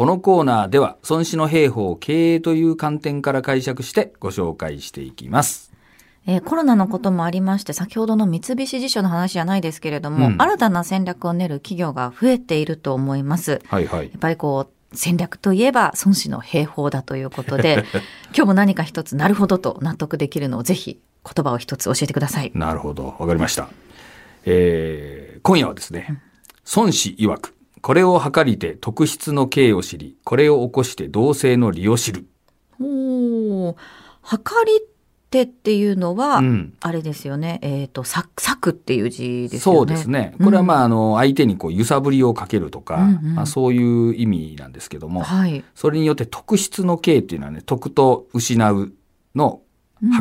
このコーナーでは孫子の兵法を経営という観点から解釈してご紹介していきます。えーコロナのこともありまして、先ほどの三菱地所の話じゃないですけれども、うん新たな戦略を練る企業が増えていると思います。はいはいや。っぱりこう、戦略といえば孫子の兵法だということで、今日も何か一つなるほどと納得できるのをぜひ言葉を一つ教えてください。なるほど。わかりました。えー今夜はですね、孫子曰く、これを計りて特質の形を知り、これを起こして同性の利を知る。おー、測り手っていうのは、うんあれですよね、えっ、と、作、作っていう字ですよね。そうですね。これはまあ、あの、相手にこう揺さぶりをかけるとか、うんうんまあ、そういう意味なんですけども、はい。それによって特質の形っていうのはね、得と失うの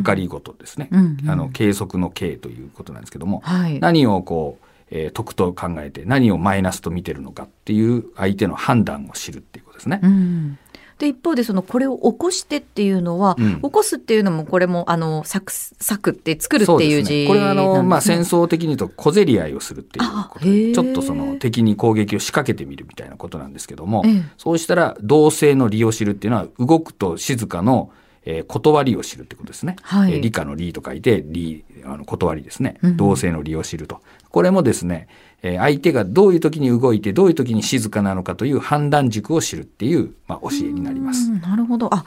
計りごとですね。うんうんあの、計測の形ということなんですけども、はい。何をこう、えー得と考えて何をマイナスと見てるのかっていう相手の判断を知るっていうことですね。うん。で、一方で、その、これを起こしてっていうのは、うん。起こすっていうのも、これも、あの、作、作って作るっていう字これはあの、まあ、戦争争的に言うと小競り合いをするっていうことでちょっとその敵に攻撃を仕掛けてみるみたいなことなんですけども、ええ。そうしたら同性の利を知るっていうのは動くと静かの、えー断りを知るってことですね。はいえー理科の理と書いて理あの断りですねうん。同性の利を知ると。これもですね、えー相手がどういう時に動いてどういう時に静かなのかという判断軸を知るっていう、まあ、教えになります。なるほど。あ、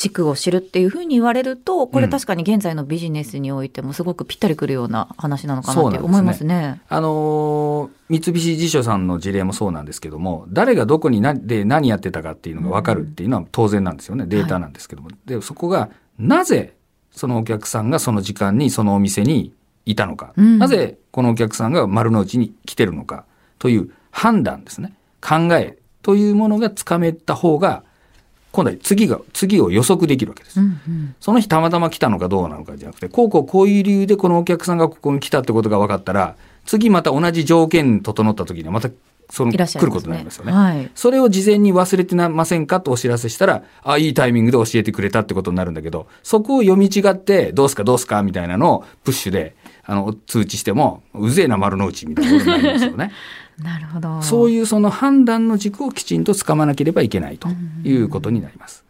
判断軸を知るっていうふうに言われると、これうん確かに現在のビジネスにおいてもすごくぴったりくるような話なのかなって思いますね。あのー三菱地所さんの事例もそうなんですけども、誰がどこに何で何やってたかっていうのが分かるっていうのは当然なんですよね。データなんですけども。で、そこが、なぜそのお客さんがその時間にそのお店にいたのか。うんなぜこのお客さんが丸の内に来てるのかという判断ですね。考えというものがつかめた方が、今度は次が、次を予測できるわけです。うんうんその日たまたま来たのかどうなのかじゃなくて、こうこうこういう理由でこのお客さんがここに来たってことが分かったら、次また同じ条件整った時にはまたそのね来ることになりますよね。はいそれを事前に忘れてませんかとお知らせしたら、あ、いいタイミングで教えてくれたってことになるんだけど、そこを読み違って、どうすかどうすかみたいなのをプッシュで、あの、通知しても、うぜえな丸の内みたいなことになりますよね。なるほど。そういうその判断の軸をきちんとつかまなければいけないということになります。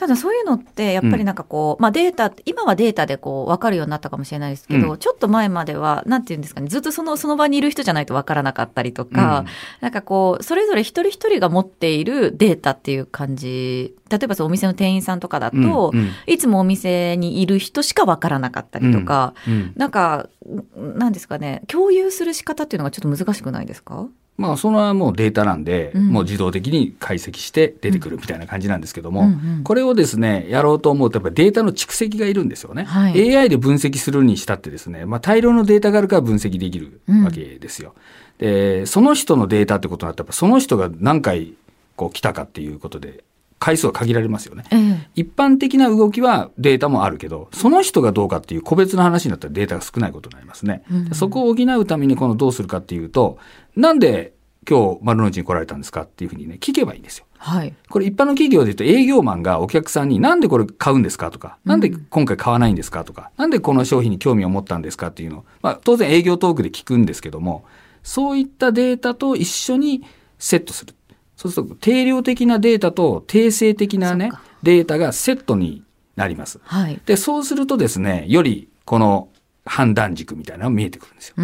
ただそういうのって、やっぱりなんかこう、まあデータ、今はデータでこう、わかるようになったかもしれないですけど、うん。ちょっと前までは、なんていうんですかね、ずっとその、その場にいる人じゃないとわからなかったりとか、うん。なんかこう、それぞれ一人一人が持っているデータっていう感じ、例えばそのお店の店員さんとかだと、うんうん。いつもお店にいる人しかわからなかったりとか、うん。なんか、なんですかね、共有する仕方っていうのがちょっと難しくないですか？まあ、それはもうデータなんで、うんもう自動的に解析して出てくるみたいな感じなんですけども、うんうんこれをですね、やろうと思うと、やっぱりデータの蓄積がいるんですよね。はい AI で分析するにしたってですね、まあ、大量のデータがあるから分析できるわけですよ。で、その人のデータってことになったら、やっぱその人が何回こう来たかっていうことで、回数は限られますよね。ええ。一般的な動きはデータもあるけど、その人がどうかっていう個別の話になったらデータが少ないことになりますね。うんそこを補うためにこのどうするかっていうと、なんで今日丸の内に来られたんですかっていうふうにね、聞けばいいんですよ。はい。これ一般の企業で言うと営業マンがお客さんになんでこれ買うんですかとか、なんで今回買わないんですかとか、なんでこの商品に興味を持ったんですかっていうのを、まあ当然営業トークで聞くんですけども、そういったデータと一緒にセットする。そうすると定量的なデータと定性的なねデータがセットになります。はい。で、そうするとですね、よりこの判断軸みたいなのが見えてくるんですよ。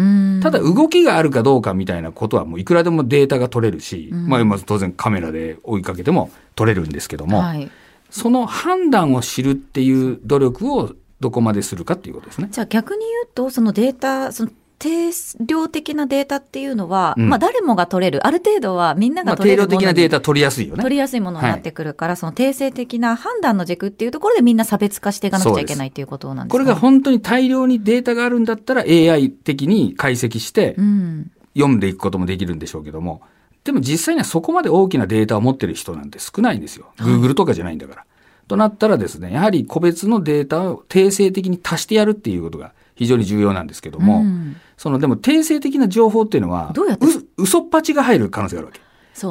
ただ動きがあるかどうかみたいなことはもういくらでもデータが取れるし、うんまあまず当然カメラで追いかけても取れるんですけども、はい。その判断を知るっていう努力をどこまでするかっていうことですね。じゃあ逆に言うと、そのデータ、その定量的なデータっていうのは、うんまあ誰もが取れる、ある程度はみんなまあ、が取れ定量るものに的なデータ取りやすいよね。取りやすいものになってくるから、その定性的な判断の軸っていうところでみんな差別化していかなくちゃいけないっていうことなんですか？これが本当に大量にデータがあるんだったら AI 的に解析してうん。読んでいくこともできるんでしょうけども、でも実際にはそこまで大きなデータを持ってる人なんて少ないんですよ。Google とかじゃないんだから。となったらですね、やはり個別のデータを定性的に足してやるっていうことが非常に重要なんですけども、うんそのでも定性的な情報っていうのは、どうやって？う嘘っぱちが入る可能性があるわけ。ね。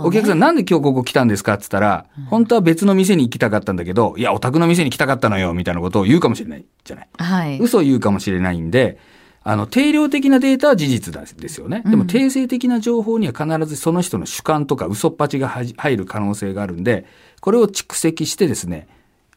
お客さんなんで今日ここ来たんですか？って言ったら、本当は別の店に行きたかったんだけど、いや、お宅の店に来たかったのよ、みたいなことを言うかもしれないじゃない。はい。嘘を言うかもしれないんで、あの、定量的なデータは事実ですよね。でも、定性的な情報には必ずその人の主観とか嘘っぱちが入る可能性があるんで、これを蓄積してですね、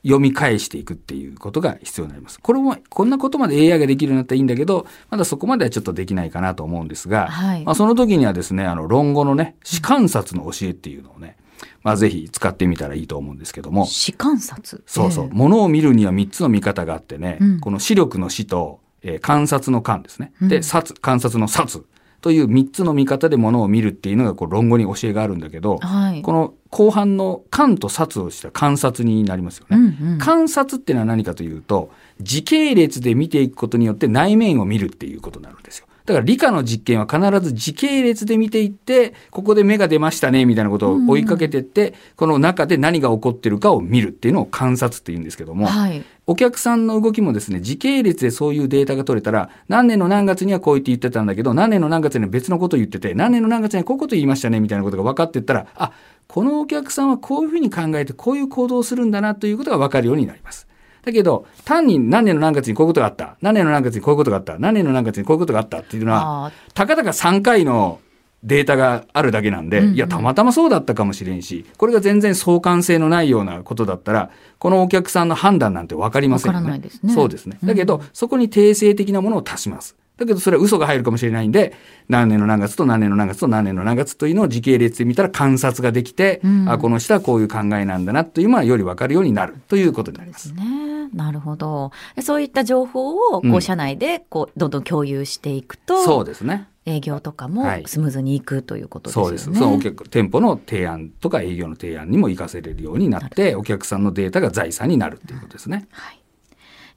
読み返していくっていうことが必要になります。これも、こんなことまで AI ができるようになったらいいんだけど、まだそこまではちょっとできないかなと思うんですが、はい、まあその時にはですね、あの、論語のね、視観察の教えっていうのをね、まあ、ぜひ使ってみたらいいと思うんですけども。視観察？そうそう。も、の、を見るには3つの見方があってね、うん、この視力の視と、えー、観察の観ですね。で、察、観察の察という3つの見方でものを見るっていうのがこう論語に教えがあるんだけど、はい、この後半の観と察をした観察になりますよね、うんうん。観察っていうのは何かというと、時系列で見ていくことによって内面を見るっていうことになるんですよ。だから理科の実験は必ず時系列で見ていって、ここで芽が出ましたね、みたいなことを追いかけていって、うん、この中で何が起こってるかを見るっていうのを観察って言うんですけども、はい、お客さんの動きもですね、時系列でそういうデータが取れたら、何年の何月にはこう言って言ってたんだけど、何年の何月には別のことを言ってて、何年の何月にはこういうこと言いましたね、みたいなことが分かっていったら、あ、このお客さんはこういうふうに考えてこういう行動をするんだなということが分かるようになります。だけど、単に何年の何月にこういうことがあった、何年の何月にこういうことがあった、何年の何月にこういうことがあったっていうのは、たかだか3回のデータがあるだけなんで、いや、たまたまそうだったかもしれんし、これが全然相関性のないようなことだったら、このお客さんの判断なんて分かりませんよね。ねそうですね。だけど、うん、そこに定性的なものを足します。だけどそれは嘘が入るかもしれないんで、何年の何月と何年の何月と何年の何月というのを時系列で見たら観察ができて、うん、あ、この人はこういう考えなんだなというのはより分かるようになるということになります。ね。なるほど。そういった情報を、こう、社内で、こう、どんどん共有していくと、そうですね。営業とかもスムーズにいくということですね、はい、そうです。そのお客店舗の提案とか営業の提案にも活かせれるようになって、お客さんのデータが財産になるっていうことですね。はい。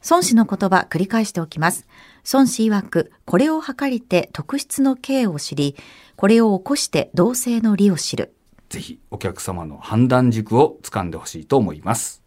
孫子の言葉繰り返しておきます。孫子曰く、これを測りて特質の刑を知り、これを起こして同性の理を知る。ぜひお客様の判断軸をつかんでほしいと思います。